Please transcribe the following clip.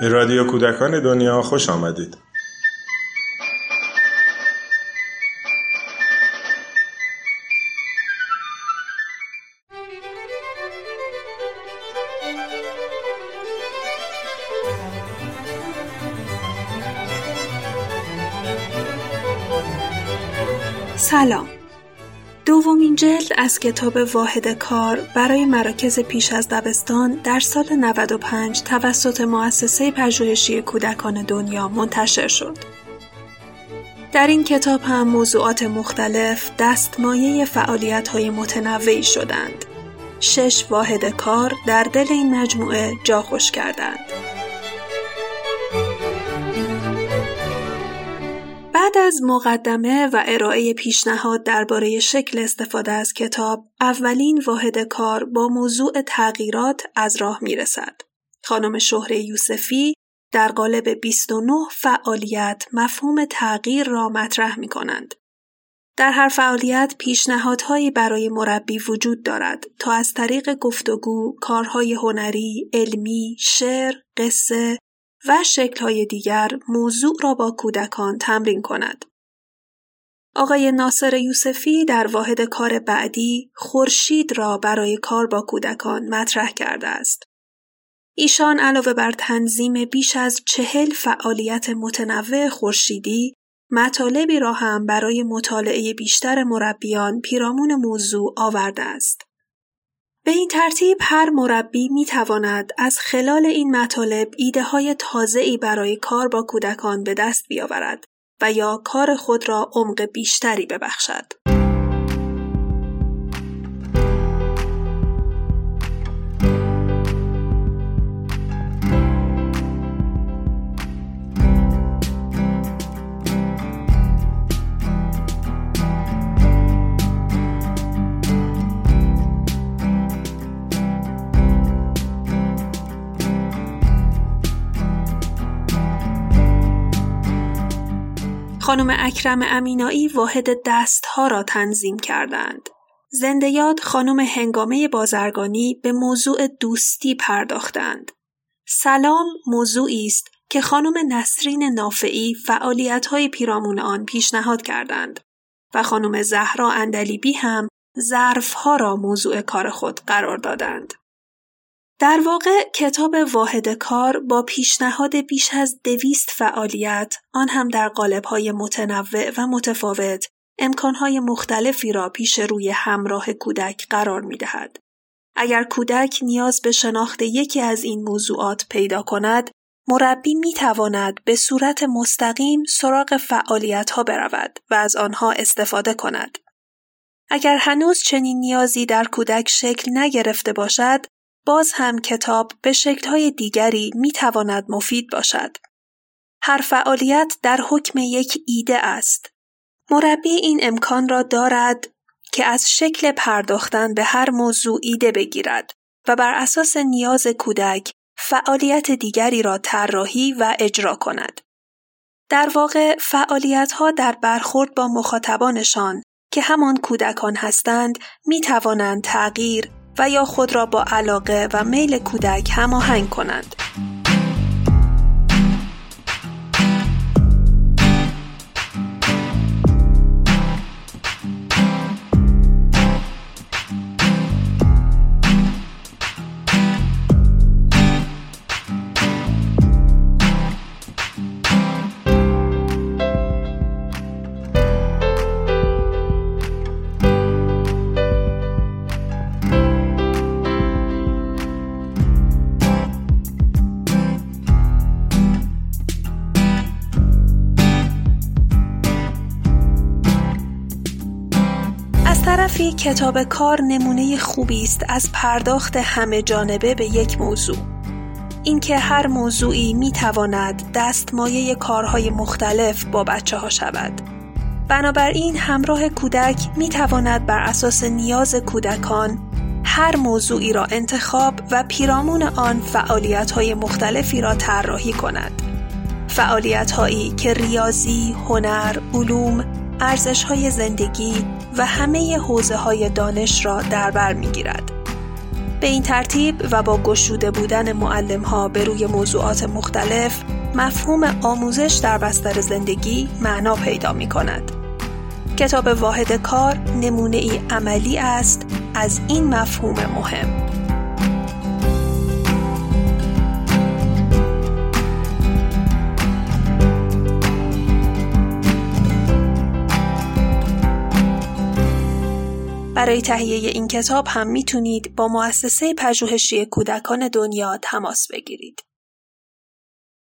به رادیو کودکان دنیا خوش آمدید. سلام دومین جلد از کتاب واحد کار برای مراکز پیش از دبستان در سال 95 توسط مؤسسه پژوهشی کودکان دنیا منتشر شد. در این کتاب هم موضوعات مختلف دستمایه فعالیت های متنوعی شدند. شش واحد کار در دل این مجموعه جا خوش کردند. بعد از مقدمه و ارائه پیشنهاد درباره شکل استفاده از کتاب، اولین واحد کار با موضوع تغییرات از راه می رسد. خانم شهره یوسفی در قالب 29 فعالیت مفهوم تغییر را مطرح می کنند. در هر فعالیت پیشنهادهایی برای مربی وجود دارد تا از طریق گفتگو، کارهای هنری، علمی، شعر، قصه، و شکل‌های دیگر موضوع را با کودکان تمرین کند. آقای ناصر یوسفی در واحد کار بعدی خورشید را برای کار با کودکان مطرح کرده است. ایشان علاوه بر تنظیم بیش از چهل فعالیت متنوع خورشیدی مطالبی را هم برای مطالعه بیشتر مربیان پیرامون موضوع آورده است. به این ترتیب هر مربی می تواند از خلال این مطالب ایده های تازه‌ای برای کار با کودکان به دست بیاورد و یا کار خود را عمق بیشتری ببخشد. خانم اکرم امینایی واحد دستها را تنظیم کردند. زنده یاد خانم هنگامه بازرگانی به موضوع دوستی پرداختند. سلام موضوعی است که خانم نسرین نافعی فعالیت‌های پیرامون آن پیشنهاد کردند و خانم زهرا اندلیبی هم ظرفها را موضوع کار خود قرار دادند. در واقع کتاب واحد کار با پیشنهاد بیش از دویست فعالیت آن هم در قالب‌های متنوع و متفاوت امکانهای مختلفی را پیش روی همراه کودک قرار می دهد. اگر کودک نیاز به شناخت یکی از این موضوعات پیدا کند، مربی می تواند به صورت مستقیم سراغ فعالیت ها برود و از آنها استفاده کند. اگر هنوز چنین نیازی در کودک شکل نگرفته باشد، باز هم کتاب به شکل‌های دیگری می‌تواند مفید باشد. هر فعالیت در حکم یک ایده است. مربی این امکان را دارد که از شکل پرداختن به هر موضوع ایده بگیرد و بر اساس نیاز کودک فعالیت دیگری را طراحی و اجرا کند. در واقع فعالیت ها در برخورد با مخاطبانشان که همان کودکان هستند می توانند تغییر و یا خود را با علاقه و میل کودک هماهنگ کنند. طرفی کتاب کار نمونه خوبی است از پرداخت همه جانبه به یک موضوع. اینکه هر موضوعی می تواند دستمایه کارهای مختلف با بچه ها شود. بنابراین همراه کودک می تواند بر اساس نیاز کودکان هر موضوعی را انتخاب و پیرامون آن فعالیت های مختلفی را طراحی کند. فعالیت هایی که ریاضی، هنر، علوم، ارزش های زندگی و همه حوزه های دانش را در بر می گیرد. به این ترتیب و با گشوده بودن معلم ها به روی موضوعات مختلف مفهوم آموزش در بستر زندگی معنا پیدا می کند. کتاب واحد کار نمونه ای عملی است از این مفهوم مهم. برای تهیه این کتاب هم می‌تونید با مؤسسه پژوهشی کودکان دنیا تماس بگیرید.